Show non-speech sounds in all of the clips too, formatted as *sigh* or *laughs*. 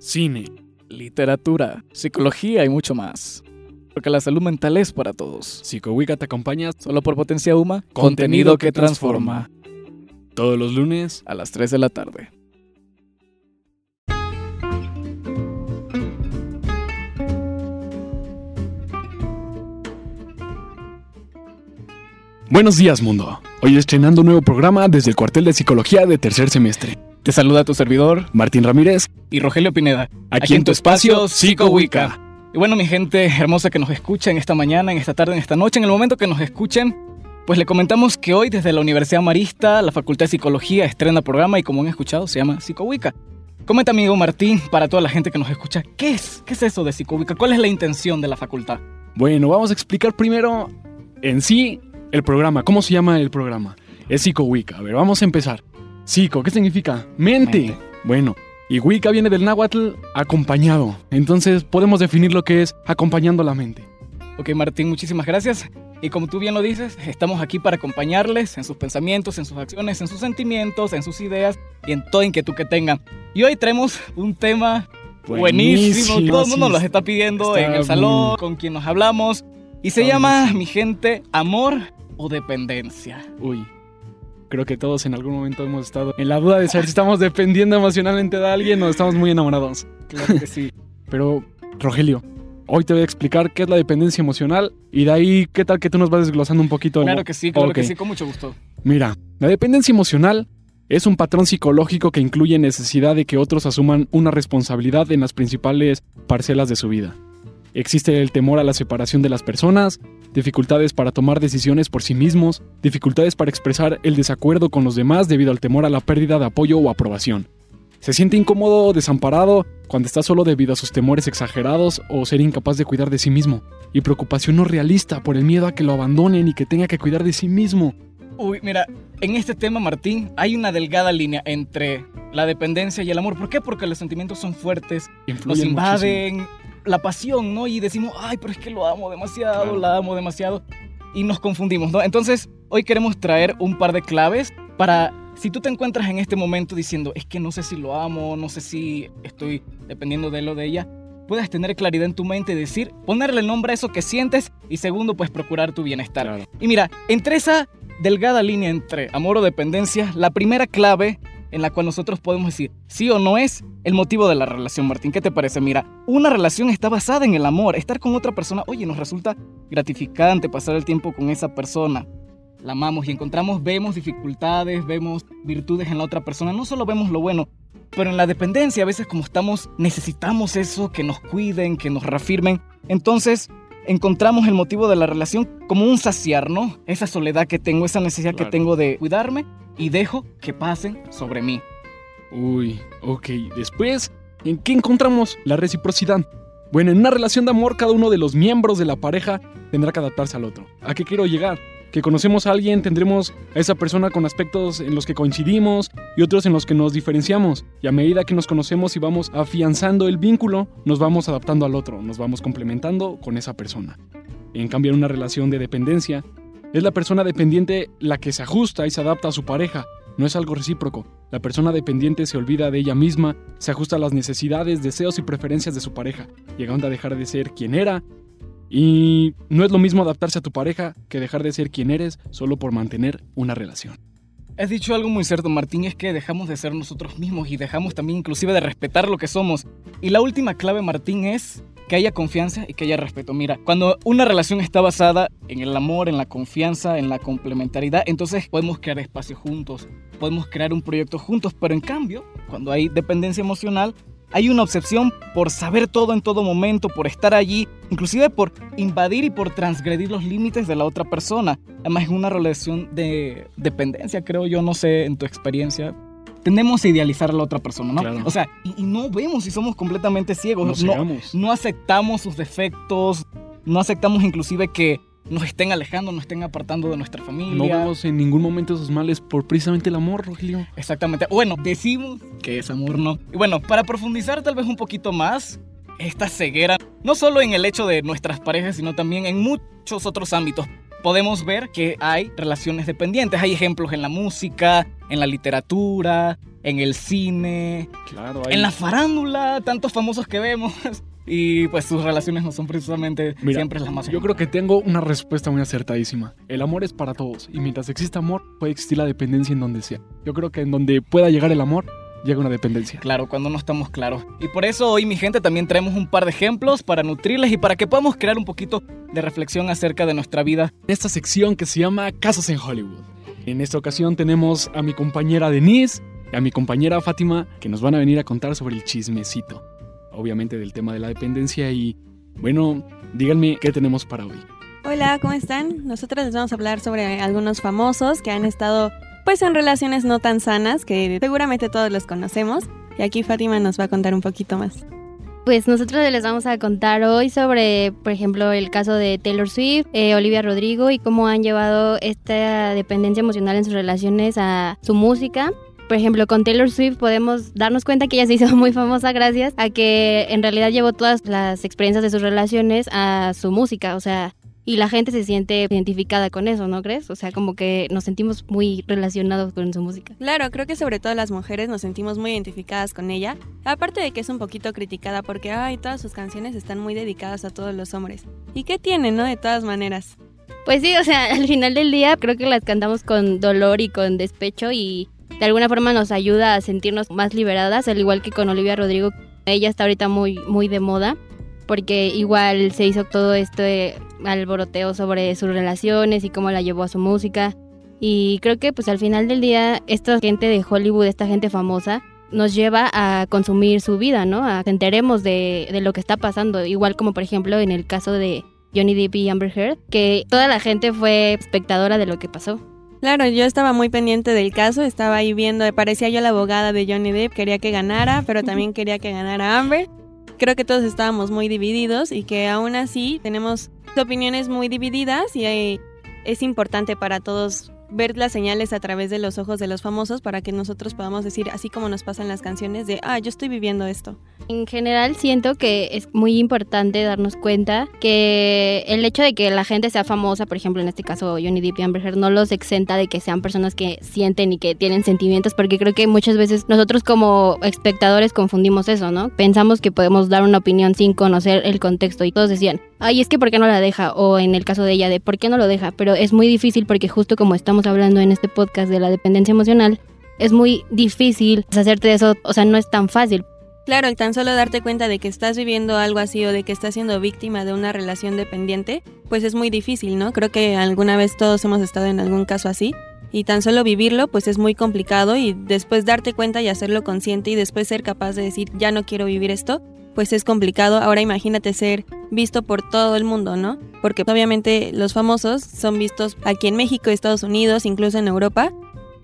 cine, literatura, psicología y mucho más. Porque la salud mental es para todos. Psicowika te acompaña Solo por Potencia Uma, Contenido que transforma. todos los lunes. A las 3 de la tarde. Buenos días, mundo. Hoy estrenando un nuevo programa desde el cuartel de psicología de tercer semestre. Te saluda tu servidor Martín Ramírez, y Rogelio Pineda. aquí, en tu espacio Psicowika. Y bueno, mi gente hermosa que nos escucha en esta mañana, en esta tarde, en esta noche, en el momento que nos escuchen, pues le comentamos que hoy desde la Universidad Marista, la Facultad de Psicología estrena programa y como han escuchado se llama Psicowika. Comenta amigo Martín, para toda la gente que nos escucha, ¿qué es? ¿Qué es eso de Psicowika? ¿Cuál es la intención de la facultad? Bueno, vamos a explicar primero en sí el programa. ¿Cómo se llama el programa? Es Psicowika. A ver, vamos a empezar. Psico, ¿qué significa? Mente. Mente. Bueno, y Wicca viene del náhuatl acompañado. Entonces podemos definir lo que es acompañando la mente. Ok Martín, muchísimas gracias. Y como tú bien lo dices, estamos aquí para acompañarles en sus pensamientos, en sus acciones, en sus sentimientos, en sus ideas y en toda inquietud que tengan. Y hoy traemos un tema buenísimo. Buenísimo, Todo el mundo los está pidiendo está en el salón, con quien nos hablamos. Y se llama, mi gente, amor o dependencia. Uy. Creo que todos en algún momento hemos estado en la duda de saber si estamos dependiendo emocionalmente de alguien o estamos muy enamorados. Claro que sí. Pero, Rogelio, hoy te voy a explicar qué es la dependencia emocional y de ahí qué tal que tú nos vas desglosando un poquito. Claro que sí, claro que sí, con mucho gusto. Mira, la dependencia emocional es un patrón psicológico que incluye necesidad de que otros asuman una responsabilidad en las principales parcelas de su vida. Existe el temor a la separación de las personas, dificultades para tomar decisiones por sí mismos, dificultades para expresar el desacuerdo con los demás debido al temor a la pérdida de apoyo o aprobación. Se siente incómodo o desamparado cuando está solo debido a sus temores exagerados o ser incapaz de cuidar de sí mismo, y preocupación no realista por el miedo a que lo abandonen y que tenga que cuidar de sí mismo. Uy, mira, en este tema, Martín, hay una delgada línea entre la dependencia y el amor. ¿Por qué? Porque los sentimientos son fuertes, nos Influyen muchísimo. La pasión, ¿no? Y decimos, ay, pero es que lo amo demasiado, la amo demasiado. Y nos confundimos, ¿no? Entonces, hoy queremos traer un par de claves para, si tú te encuentras en este momento diciendo, es que no sé si lo amo, no sé si estoy dependiendo de él o de ella, puedas tener claridad en tu mente y decir, ponerle nombre a eso que sientes y segundo, pues procurar tu bienestar. Claro. Y mira, entre esa delgada línea entre amor o dependencia, la primera clave en la cual nosotros podemos decir sí o no es el motivo de la relación, Martín. ¿Qué te parece? Mira, una relación está basada en el amor. Estar con otra persona, oye, nos resulta gratificante pasar el tiempo con esa persona. La amamos y encontramos, vemos dificultades, vemos virtudes en la otra persona. No solo vemos lo bueno, pero en la dependencia a veces como estamos, necesitamos eso, que nos cuiden, que nos reafirmen. Entonces, encontramos el motivo de la relación como un saciar, ¿no? Esa soledad que tengo, esa necesidad Claro. que tengo de cuidarme y dejo que pasen sobre mí. Uy, ok. Después, ¿en qué encontramos la reciprocidad? Bueno, en una relación de amor, cada uno de los miembros de la pareja tendrá que adaptarse al otro. ¿A qué quiero llegar? Que conocemos a alguien, tendremos a esa persona con aspectos en los que coincidimos y otros en los que nos diferenciamos. Y a medida que nos conocemos y vamos afianzando el vínculo, nos vamos adaptando al otro, nos vamos complementando con esa persona. En cambio, en una relación de dependencia, es la persona dependiente la que se ajusta y se adapta a su pareja, no es algo recíproco. La persona dependiente se olvida de ella misma, se ajusta a las necesidades, deseos y preferencias de su pareja, llegando a dejar de ser quien era. Y no es lo mismo adaptarse a tu pareja que dejar de ser quien eres solo por mantener una relación. Has dicho algo muy cierto, Martín, es que dejamos de ser nosotros mismos y dejamos también inclusive de respetar lo que somos. Y la última clave, Martín, es que haya confianza y que haya respeto. Mira, cuando una relación está basada en el amor, en la confianza, en la complementariedad, entonces podemos crear espacio juntos, podemos crear un proyecto juntos, pero en cambio, cuando hay dependencia emocional, hay una obsesión por saber todo en todo momento, por estar allí, inclusive por invadir y por transgredir los límites de la otra persona. Además, es una relación de dependencia, creo yo, no sé, en tu experiencia. Tendemos a idealizar a la otra persona, ¿no? Claro. O sea, y, y no vemos si somos completamente ciegos. No, no aceptamos sus defectos, no aceptamos inclusive que nos estén alejando, nos estén apartando de nuestra familia. No vemos en ningún momento esos males por precisamente el amor, Rogelio. Exactamente. Bueno, decimos que es amor, ¿no? Y bueno, para profundizar tal vez un poquito más, esta ceguera, no solo en el hecho de nuestras parejas, sino también en muchos otros ámbitos. Podemos ver que hay relaciones dependientes. Hay ejemplos en la música, en la literatura, en el cine, Claro, en la farándula, tantos famosos que vemos. *laughs* Y pues sus relaciones no son precisamente Mira, siempre las más Yo creo que tengo una respuesta muy acertadísima. El amor es para todos y mientras exista amor puede existir la dependencia en donde sea. Yo creo que en donde pueda llegar el amor llega una dependencia. Claro, cuando no estamos claros. Y por eso hoy, mi gente, también traemos un par de ejemplos para nutrirles y para que podamos crear un poquito de reflexión acerca de nuestra vida. En esta sección que se llama Casos en Hollywood. En esta ocasión tenemos a mi compañera Denise y a mi compañera Fátima que nos van a venir a contar sobre el chismecito. Obviamente del tema de la dependencia y bueno, díganme qué tenemos para hoy. Hola, ¿cómo están? Nosotros les vamos a hablar sobre algunos famosos que han estado pues en relaciones no tan sanas, que seguramente todos los conocemos. Y aquí Fátima nos va a contar un poquito más. Pues nosotros les vamos a contar hoy sobre, por ejemplo, el caso de Taylor Swift, eh, Olivia Rodrigo y cómo han llevado esta dependencia emocional en sus relaciones a su música. Por ejemplo, con Taylor Swift podemos darnos cuenta que ella se hizo muy famosa gracias a que en realidad llevó todas las experiencias de sus relaciones a su música, o sea, y la gente se siente identificada con eso, ¿no crees? O sea, como que nos sentimos muy relacionados con su música. Claro, creo que sobre todo las mujeres nos sentimos muy identificadas con ella. Aparte de que es un poquito criticada porque, ay, todas sus canciones están muy dedicadas a todos los hombres. ¿Y qué tiene, no? De todas maneras. Pues sí, o sea, *laughs* al final del día creo que las cantamos con dolor y con despecho y de alguna forma nos ayuda a sentirnos más liberadas, al igual que con Olivia Rodrigo. Ella está ahorita muy, muy de moda porque igual se hizo todo este alboroteo sobre sus relaciones y cómo la llevó a su música. Y creo que pues al final del día esta gente de Hollywood, esta gente famosa, nos lleva a consumir su vida, ¿no? A que enteremos de, de lo que está pasando. Igual como por ejemplo en el caso de Johnny Depp y Amber Heard, que toda la gente fue espectadora de lo que pasó. Claro, yo estaba muy pendiente del caso, estaba ahí viendo, parecía yo la abogada de Johnny Depp, quería que ganara, pero también quería que ganara Amber. Creo que todos estábamos muy divididos y que aún así tenemos opiniones muy divididas y eh, es importante para todos ver las señales a través de los ojos de los famosos para que nosotros podamos decir, así como nos pasan las canciones, de, ah, yo estoy viviendo esto. En general siento que es muy importante darnos cuenta que el hecho de que la gente sea famosa, por ejemplo en este caso Johnny Depp y Amber Heard, no los exenta de que sean personas que sienten y que tienen sentimientos, porque creo que muchas veces nosotros como espectadores confundimos eso, ¿no? Pensamos que podemos dar una opinión sin conocer el contexto y todos decían, ay, es que ¿por qué no la deja? O en el caso de ella, de ¿por qué no lo deja? Pero es muy difícil porque justo como estamos hablando en este podcast de la dependencia emocional, es muy difícil hacerte de eso, o sea, no es tan fácil. Claro, y tan solo darte cuenta de que estás viviendo algo así o de que estás siendo víctima de una relación dependiente, pues es muy difícil, ¿no? Creo que alguna vez todos hemos estado en algún caso así. Y tan solo vivirlo, pues es muy complicado y después darte cuenta y hacerlo consciente y después ser capaz de decir, ya no quiero vivir esto, pues es complicado. Ahora imagínate ser visto por todo el mundo, ¿no? Porque obviamente los famosos son vistos aquí en México, Estados Unidos, incluso en Europa.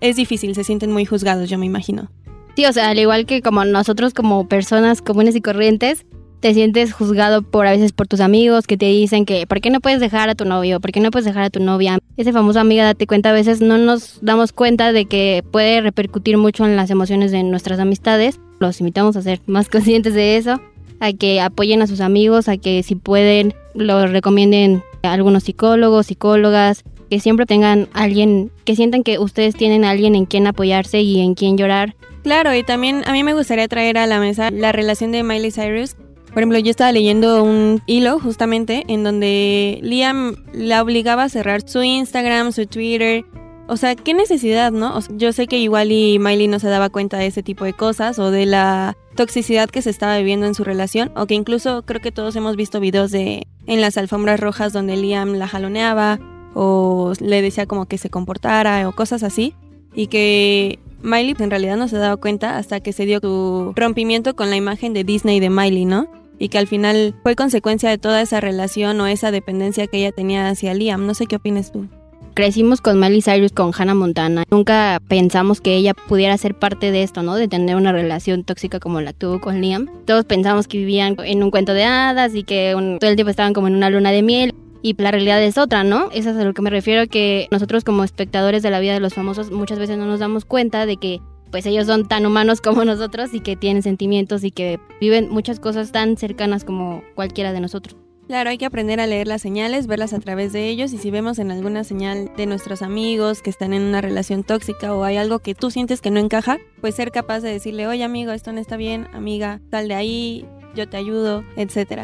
Es difícil, se sienten muy juzgados, yo me imagino. Sí, o sea, al igual que como nosotros como personas comunes y corrientes, te sientes juzgado por a veces por tus amigos que te dicen que ¿por qué no puedes dejar a tu novio? ¿Por qué no puedes dejar a tu novia? Ese famoso amiga, date cuenta, a veces no nos damos cuenta de que puede repercutir mucho en las emociones de nuestras amistades. Los invitamos a ser más *laughs* conscientes de eso, a que apoyen a sus amigos, a que si pueden lo recomienden a algunos psicólogos, psicólogas, que siempre tengan alguien, que sientan que ustedes tienen a alguien en quien apoyarse y en quien llorar Claro, y también a mí me gustaría traer a la mesa la relación de Miley Cyrus. Por ejemplo, yo estaba leyendo un hilo justamente en donde Liam la obligaba a cerrar su Instagram, su Twitter. O sea, qué necesidad, ¿no? Yo sé que igual y Miley no se daba cuenta de ese tipo de cosas o de la toxicidad que se estaba viviendo en su relación, o que incluso creo que todos hemos visto videos de en las alfombras rojas donde Liam la jaloneaba o le decía como que se comportara o cosas así y que Miley en realidad no se daba cuenta hasta que se dio su rompimiento con la imagen de Disney de Miley, ¿no? Y que al final fue consecuencia de toda esa relación o esa dependencia que ella tenía hacia Liam. No sé qué opinas tú. Crecimos con Miley Cyrus, con Hannah Montana. Nunca pensamos que ella pudiera ser parte de esto, ¿no? De tener una relación tóxica como la tuvo con Liam. Todos pensamos que vivían en un cuento de hadas y que todo el tiempo estaban como en una luna de miel y la realidad es otra, ¿no? Eso es a lo que me refiero, que nosotros como espectadores de la vida de los famosos muchas veces no nos damos cuenta de que pues ellos son tan humanos *laughs* como nosotros y que tienen sentimientos y que viven muchas cosas tan cercanas como cualquiera de nosotros. Claro, hay que aprender a leer las señales, verlas a través de ellos y si vemos en alguna señal de nuestros amigos que están en una relación tóxica o hay algo que tú sientes que no encaja, pues ser capaz de decirle, oye amigo, esto no está bien, amiga, sal de ahí, yo te ayudo, etc.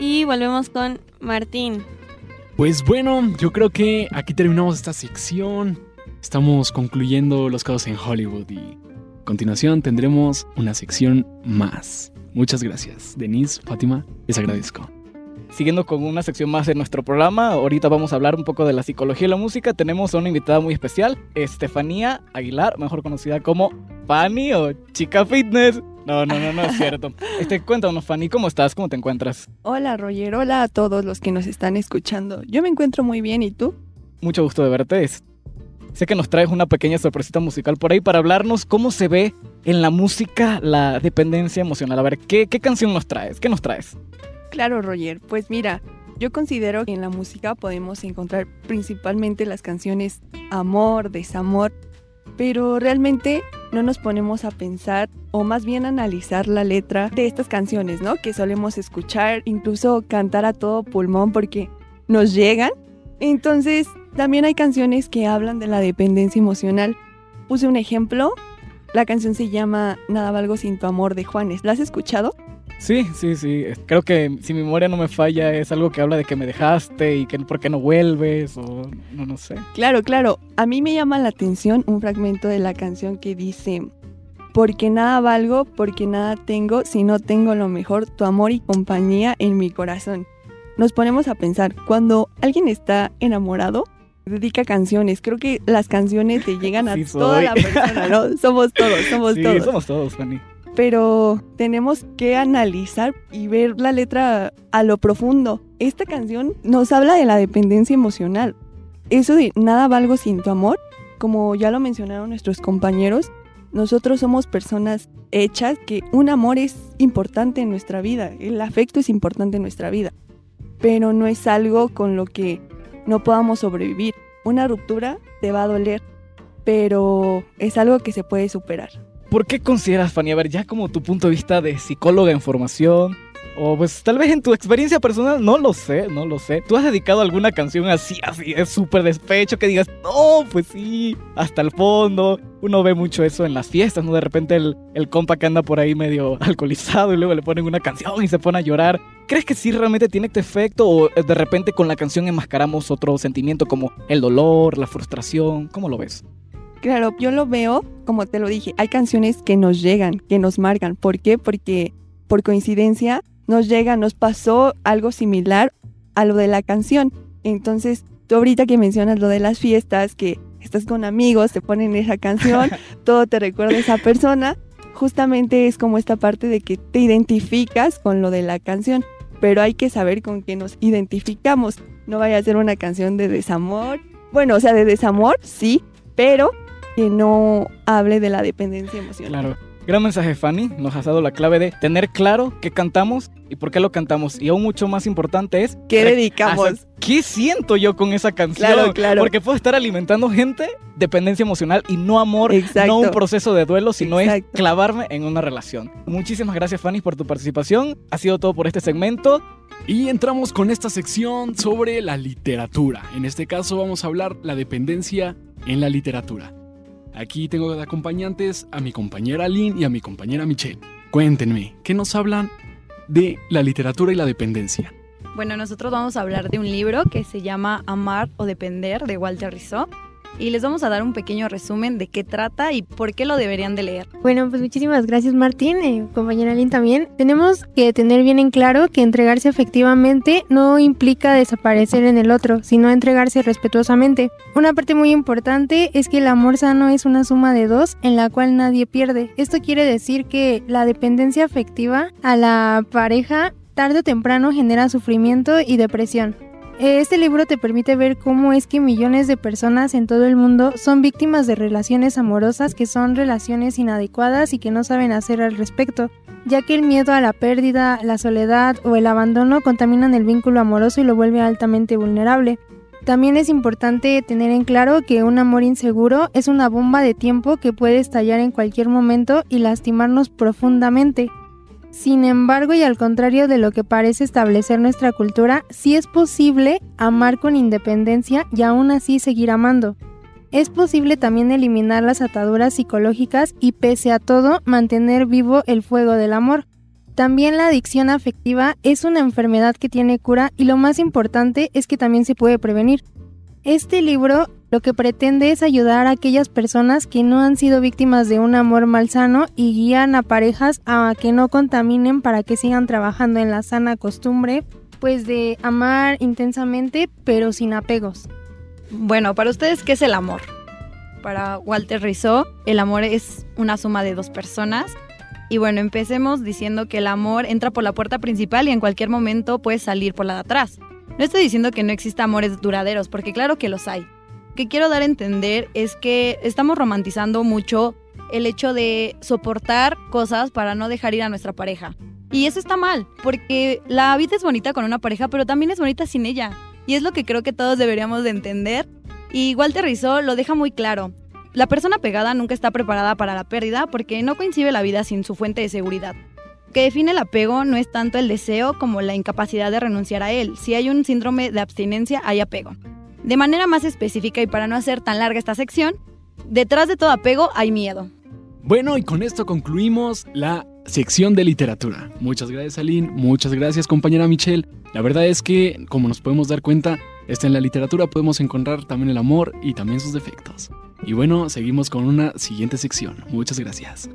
Y volvemos con Martín. Pues bueno, yo creo que aquí terminamos esta sección. Estamos concluyendo los casos en Hollywood y a continuación tendremos una sección más. Muchas gracias, Denise, Fátima, les agradezco. Siguiendo con una sección más de nuestro programa, ahorita vamos a hablar un poco de la psicología y la música. Tenemos a una invitada muy especial, Estefanía Aguilar, mejor conocida como Fanny o Chica Fitness. No, no, no, no es cierto. *laughs* Este, cuéntanos, Fanny, ¿cómo estás? ¿Cómo te encuentras? Hola, Roger. Hola a todos los que nos están escuchando. Yo me encuentro muy bien, ¿y tú? Mucho gusto de verte. Sé que nos traes una pequeña sorpresita musical por ahí para hablarnos cómo se ve en la música la dependencia emocional. A ver, ¿qué, qué canción nos traes? ¿Qué nos traes? Claro, Roger. Pues mira, yo considero que en la música podemos encontrar principalmente las canciones amor, desamor, pero realmente no nos ponemos a pensar o más bien analizar la letra de estas canciones, ¿no? Que solemos escuchar, incluso cantar a todo pulmón porque nos llegan. Entonces, también hay canciones que hablan de la dependencia emocional. Puse un ejemplo. La canción se llama Nada valgo sin tu amor de Juanes. ¿La has escuchado? Sí, sí, sí. Creo que si mi memoria no me falla es algo que habla de que me dejaste y que por qué no vuelves o no, no sé. Claro, claro. A mí me llama la atención un fragmento de la canción que dice, porque nada valgo, porque nada tengo, si no tengo lo mejor, tu amor y compañía en mi corazón. Nos ponemos a pensar, cuando alguien está enamorado, dedica canciones. Creo que las canciones te llegan a toda la persona, ¿no? *laughs* Somos todos, somos sí, todos. somos todos, Fanny pero tenemos que analizar y ver la letra a lo profundo. Esta canción nos habla de la dependencia emocional. Eso de nada valgo sin tu amor, como ya lo mencionaron nuestros compañeros, nosotros somos personas hechas que un amor es importante en nuestra vida, el afecto es importante en nuestra vida, pero no es algo con lo que no podamos sobrevivir. Una ruptura te va a doler, pero es algo que se puede superar. ¿Por qué consideras, Fanny, a ver, ya como tu punto de vista de psicóloga en formación, o pues tal vez en tu experiencia personal, no lo sé, no lo sé. ¿Tú has dedicado alguna canción así, así, de súper despecho, que digas, no, pues sí, hasta el fondo? Uno ve mucho eso en las fiestas, ¿no? De repente el, el compa que anda por ahí medio *laughs* alcoholizado y luego le ponen una canción y se pone a llorar. ¿Crees que sí realmente tiene este efecto o de repente con la canción enmascaramos otro sentimiento como el dolor, la frustración? ¿Cómo lo ves? Claro, yo lo veo, como te lo dije, hay canciones que nos llegan, que nos marcan. ¿Por qué? Porque por coincidencia nos llega, nos pasó algo similar a lo de la canción. Entonces, tú ahorita que mencionas lo de las fiestas, que estás con amigos, te ponen esa canción, *laughs* todo te recuerda a esa persona, justamente es como esta parte de que te identificas con lo de la canción, pero hay que saber con qué nos identificamos. No vaya a ser una canción de desamor. Bueno, o sea, de desamor, sí, pero que no hable de la dependencia emocional. Claro. Gran mensaje, Fanny. Nos has dado la clave de tener claro qué cantamos y por qué lo cantamos. Y aún mucho más importante es... ¿Qué dedicamos? ¿Qué siento yo con esa canción? Claro, claro. Porque puedo estar alimentando gente, dependencia emocional y no amor, no un proceso de duelo, sino es clavarme en una relación. Muchísimas gracias, Fanny, por tu participación. Ha sido todo por este segmento. Y entramos con esta sección sobre la literatura. En este caso vamos a hablar la dependencia en la literatura. Aquí tengo de acompañantes a mi compañera Lynn y a mi compañera Michelle. Cuéntenme, ¿qué nos hablan de la literatura y la dependencia? Bueno, nosotros vamos a hablar de un libro que se llama Amar o Depender de Walter Rizzo y les vamos a dar un pequeño resumen de qué trata y por qué lo deberían de leer. Bueno, pues muchísimas gracias Martín, eh, compañera Lynn también. Tenemos que tener bien en claro que entregarse efectivamente no implica desaparecer en el otro, sino entregarse respetuosamente. Una parte muy importante es que el amor sano es una suma de dos en la cual nadie pierde. Esto quiere decir que la dependencia afectiva a la pareja tarde o temprano genera sufrimiento y depresión. Este libro te permite ver cómo es que millones de personas en todo el mundo son víctimas de relaciones amorosas que son relaciones inadecuadas y que no saben hacer al respecto, ya que el miedo a la pérdida, la soledad o el abandono contaminan el vínculo amoroso y lo vuelve altamente vulnerable. También es importante tener en claro que un amor inseguro es una bomba de tiempo que puede estallar en cualquier momento y lastimarnos profundamente. Sin embargo, y al contrario de lo que parece establecer nuestra cultura, sí es posible amar con independencia y aún así seguir amando. Es posible también eliminar las ataduras psicológicas y pese a todo mantener vivo el fuego del amor. También la adicción afectiva es una enfermedad que tiene cura y lo más importante es que también se puede prevenir. Este libro lo que pretende es ayudar a aquellas personas que no han sido víctimas de un amor malsano y guían a parejas a que no contaminen para que sigan trabajando en la sana costumbre, pues de amar intensamente pero sin apegos. Bueno, para ustedes, ¿qué es el amor? Para Walter Rizzo, el amor es una suma de dos personas. Y bueno, empecemos diciendo que el amor entra por la puerta principal y en cualquier momento puede salir por la de atrás. No estoy diciendo que no exista amores duraderos, porque claro que los hay que quiero dar a entender es que estamos romantizando mucho el hecho de soportar cosas para no dejar ir a nuestra pareja. Y eso está mal, porque la vida es bonita con una pareja, pero también es bonita sin ella. Y es lo que creo que todos deberíamos de entender. Y Walter Rizzo lo deja muy claro. La persona pegada nunca está preparada para la pérdida porque no coincide la vida sin su fuente de seguridad. Que define el apego no es tanto el deseo como la incapacidad de renunciar a él. Si hay un síndrome de abstinencia, hay apego. De manera más específica y para no hacer tan larga esta sección, detrás de todo apego hay miedo. Bueno, y con esto concluimos la sección de literatura. Muchas gracias, Aline. Muchas gracias, compañera Michelle. La verdad es que, como nos podemos dar cuenta, esta en la literatura podemos encontrar también el amor y también sus defectos. Y bueno, seguimos con una siguiente sección. Muchas gracias.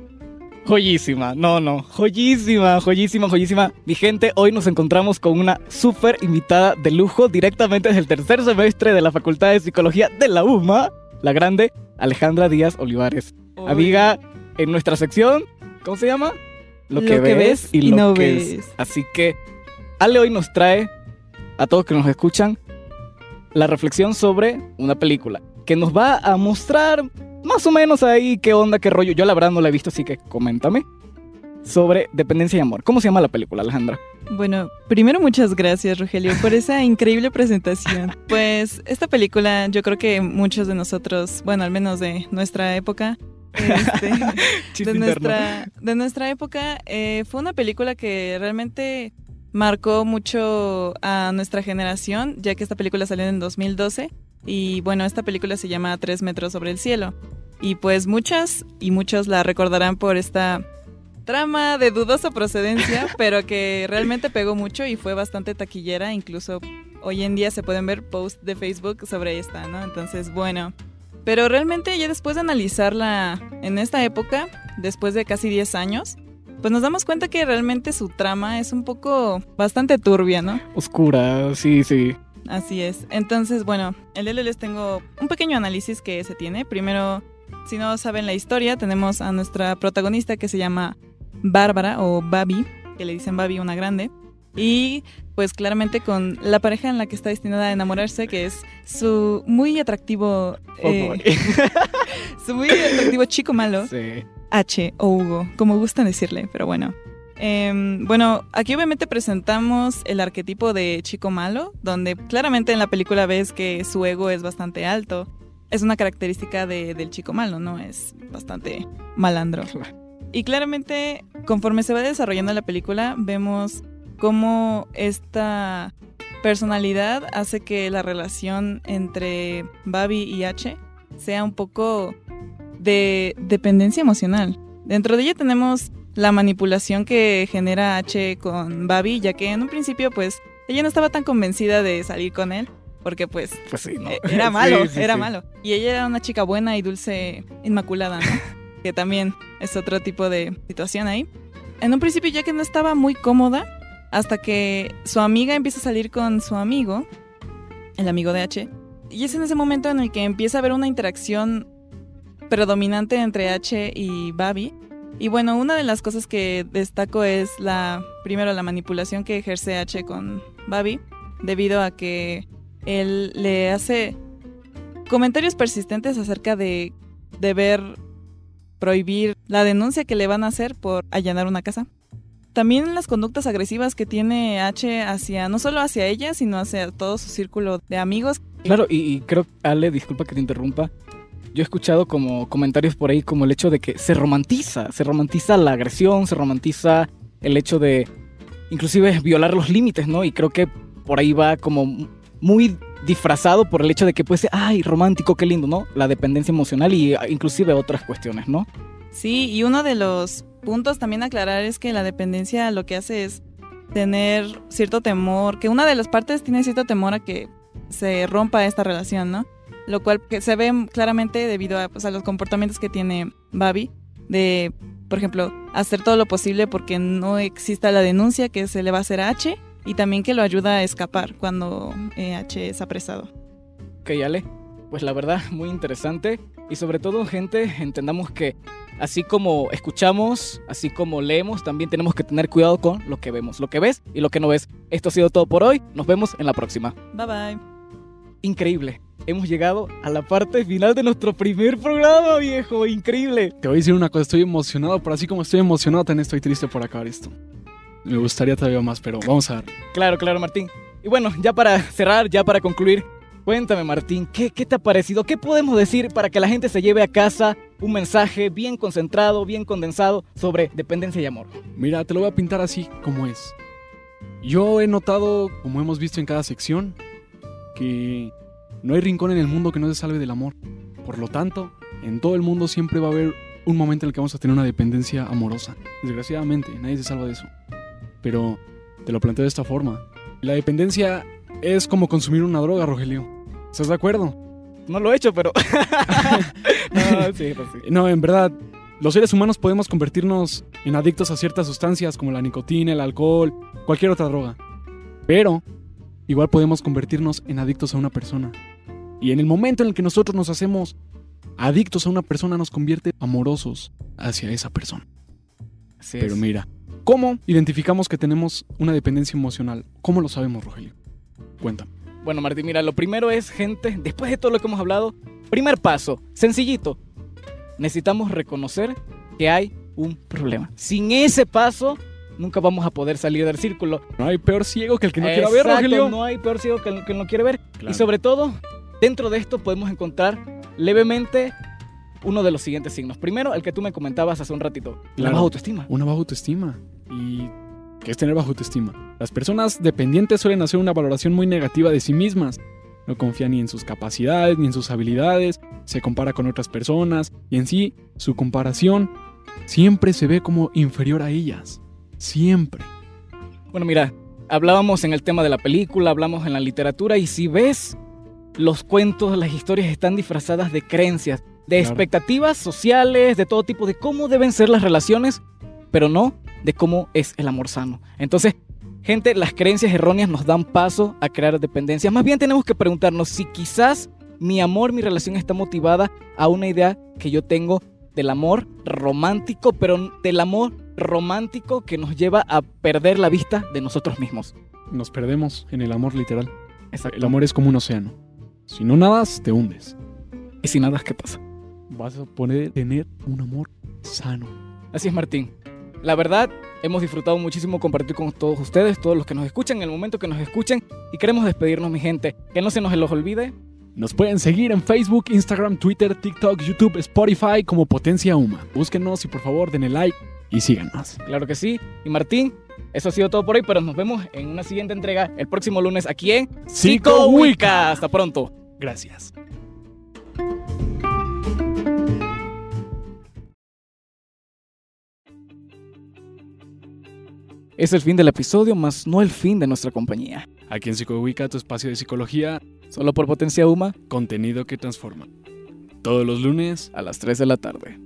Joyísima, no, no, joyísima, joyísima, joyísima. Mi gente, hoy nos encontramos con una súper invitada de lujo directamente desde el tercer semestre de la Facultad de Psicología de la UMA, la grande Alejandra Díaz Olivares. Amiga, en nuestra sección, ¿cómo se llama? Lo que, ves, y, lo no que ves. Así que Ale hoy nos trae a todos que nos escuchan la reflexión sobre una película que nos va a mostrar más o menos ahí qué onda, qué rollo. Yo la verdad no la he visto, así que coméntame. Sobre dependencia y amor. ¿Cómo se llama la película, Alejandra? Bueno, primero muchas gracias, Rogelio, por esa *laughs* increíble presentación. Pues esta película, yo creo que muchos de nosotros, bueno, al menos de nuestra época, este, *laughs* de, nuestra, de nuestra época, eh, fue una película que realmente marcó mucho a nuestra generación, ya que esta película salió en 2012 y bueno, esta película se llama Tres metros sobre el cielo. Y pues muchas y muchos la recordarán por esta trama de dudosa procedencia, *laughs* pero que realmente pegó mucho y fue bastante taquillera. Incluso hoy en día se pueden ver posts de Facebook sobre esta, ¿no? Entonces, bueno. Pero realmente ya después de analizarla en esta época, después de casi 10 años, pues nos damos cuenta que realmente su trama es un poco bastante turbia, ¿no? Oscura, sí, sí. Así es. Entonces, bueno, el día les tengo un pequeño análisis que se tiene. Primero, si no saben la historia, tenemos a nuestra protagonista que se llama Bárbara o Babi, que le dicen Babi una grande. Y pues claramente con la pareja en la que está destinada a enamorarse, que es su muy atractivo... Eh, su *laughs* muy atractivo chico malo. Sí. H o Hugo, como gustan decirle, pero bueno. Em, bueno, aquí obviamente presentamos el arquetipo de chico malo, donde claramente en la película ves que su ego es bastante alto. Es una característica del chico malo, ¿no? Es bastante malandro. Y claramente, conforme se va desarrollando la película, vemos cómo esta personalidad hace que la relación entre Babi y H sea un poco de dependencia emocional. Dentro de ella tenemos la manipulación que genera H con Babi, ya que en un principio pues ella no estaba tan convencida de salir con él, porque pues, pues sí, e-, era *laughs* malo, era malo. Y ella era una chica buena y dulce, inmaculada, ¿no? *laughs* que también es otro tipo de situación ahí. En un principio ya que no estaba muy cómoda, hasta que su amiga empieza a salir con su amigo, el amigo de H, y es en ese momento en el que empieza a haber una interacción predominante entre H y Babi, y bueno, una de las cosas que destaco es la, primero, la manipulación que ejerce H con Babi, debido a que él le hace comentarios persistentes acerca de deber prohibir la denuncia que le van a hacer por allanar una casa. También las conductas agresivas que tiene H hacia, no solo hacia ella, sino hacia todo su círculo de amigos. Claro, y, y creo, Ale, disculpa que te interrumpa, yo he escuchado como comentarios por ahí como el hecho de que se romantiza, se romantiza la agresión, se romantiza el hecho de inclusive violar los límites, ¿no? Y creo que por ahí va como muy disfrazado por el hecho de que puede ser, ay, romántico, qué lindo, ¿no? La dependencia emocional y ah, inclusive otras cuestiones, ¿no? Sí, y uno de los puntos también aclarar es que la dependencia lo que hace es tener cierto temor, que una de las partes tiene cierto temor a que se rompa esta relación, ¿no? Lo cual que se ve claramente debido a, pues, los comportamientos que tiene Babi, de, por ejemplo, hacer todo lo posible porque no exista la denuncia que se le va a hacer a H y también que lo ayuda a escapar cuando eh, H es apresado. Ok, Ale, pues la verdad, muy interesante y sobre todo, gente, entendamos que así como escuchamos, así como leemos, también tenemos que tener cuidado con lo que vemos, lo que ves y lo que no ves. Esto ha sido todo por hoy, nos vemos en la próxima. Bye bye. Increíble, hemos llegado a la parte final de nuestro primer programa, viejo, increíble. Te voy a decir una cosa, estoy emocionado, pero así como estoy emocionado, también estoy triste por acabar esto. Me gustaría todavía más, pero vamos a ver. Claro, claro, Martín. Y bueno, ya para cerrar, ya para concluir, cuéntame, Martín, ¿qué, ¿qué te ha parecido? ¿Qué podemos decir para que la gente se lleve a casa un mensaje bien concentrado, bien condensado sobre dependencia y amor? Mira, te lo voy a pintar así como es. Yo he notado, como hemos visto en cada sección, que no hay rincón en el mundo que no se salve del amor. Por lo tanto, en todo el mundo siempre va a haber un momento en el que vamos a tener una dependencia amorosa. Desgraciadamente, nadie se salva de eso. Pero te lo planteo de esta forma. La dependencia es como consumir una droga, Rogelio. ¿Estás de acuerdo? No lo he hecho, pero... *laughs* *laughs* no, sí, pues sí. No, en verdad, los seres humanos podemos convertirnos en adictos a ciertas sustancias como la nicotina, el alcohol, cualquier otra droga. Pero igual podemos convertirnos en adictos a una persona. Y en el momento en el que nosotros nos hacemos adictos a una persona, nos convierte amorosos hacia esa persona. Así Pero es. mira, ¿cómo identificamos que tenemos una dependencia emocional? ¿Cómo lo sabemos, Rogelio? Cuéntame. Bueno, Martín, mira, lo primero es, gente, después de todo lo que hemos hablado, primer paso, sencillito. Necesitamos reconocer que hay un problema. Sin ese paso, nunca vamos a poder salir del círculo. No hay peor ciego que el que no quiera ver, Exacto, Rogelio. No hay peor ciego que el que no quiere ver. Claro. Y sobre todo, dentro de esto podemos encontrar levemente uno de los siguientes signos. Primero, el que tú me comentabas hace un ratito, la Claro. baja autoestima. Una baja autoestima. ¿Y qué es tener baja autoestima? Las personas dependientes suelen hacer una valoración muy negativa de sí mismas. No confía ni en sus capacidades ni en sus habilidades, se compara con otras personas y en sí, su comparación siempre se ve como inferior a ellas. Siempre. Bueno, mira, hablábamos en el tema de la película, hablamos en la literatura y si ves, los cuentos, las historias están disfrazadas de creencias, de Claro. expectativas sociales, de todo tipo, de cómo deben ser las relaciones, pero no de cómo es el amor sano. Entonces, gente, las creencias erróneas nos dan paso a crear dependencia. Más bien tenemos que preguntarnos si quizás mi amor, mi relación está motivada a una idea que yo tengo del amor romántico, pero del amor romántico que nos lleva a perder la vista de nosotros mismos. Nos perdemos en el amor literal. Exacto. El amor es como un océano. Si no nadas, te hundes. Y sin nada, ¿qué pasa? Vas a poder tener un amor sano. Así es, Martín. La verdad, hemos disfrutado muchísimo compartir con todos ustedes, todos los que nos escuchan, en el momento que nos escuchen, y queremos despedirnos, mi gente. Que no se nos los olvide. Nos pueden seguir en Facebook, Instagram, Twitter, TikTok, YouTube, Spotify como Potencia Uma. Búsquenos y por favor denle like y síganos. Claro que sí. Y Martín, eso ha sido todo por hoy, pero nos vemos en una siguiente entrega el próximo lunes aquí en Psico Wicca. Hasta pronto. Gracias. Es el fin del episodio, más no el fin de nuestra compañía. Aquí en Psicowica, tu espacio de psicología, Solo por Potencia Uma contenido que transforma. Todos los lunes a las 3 de la tarde.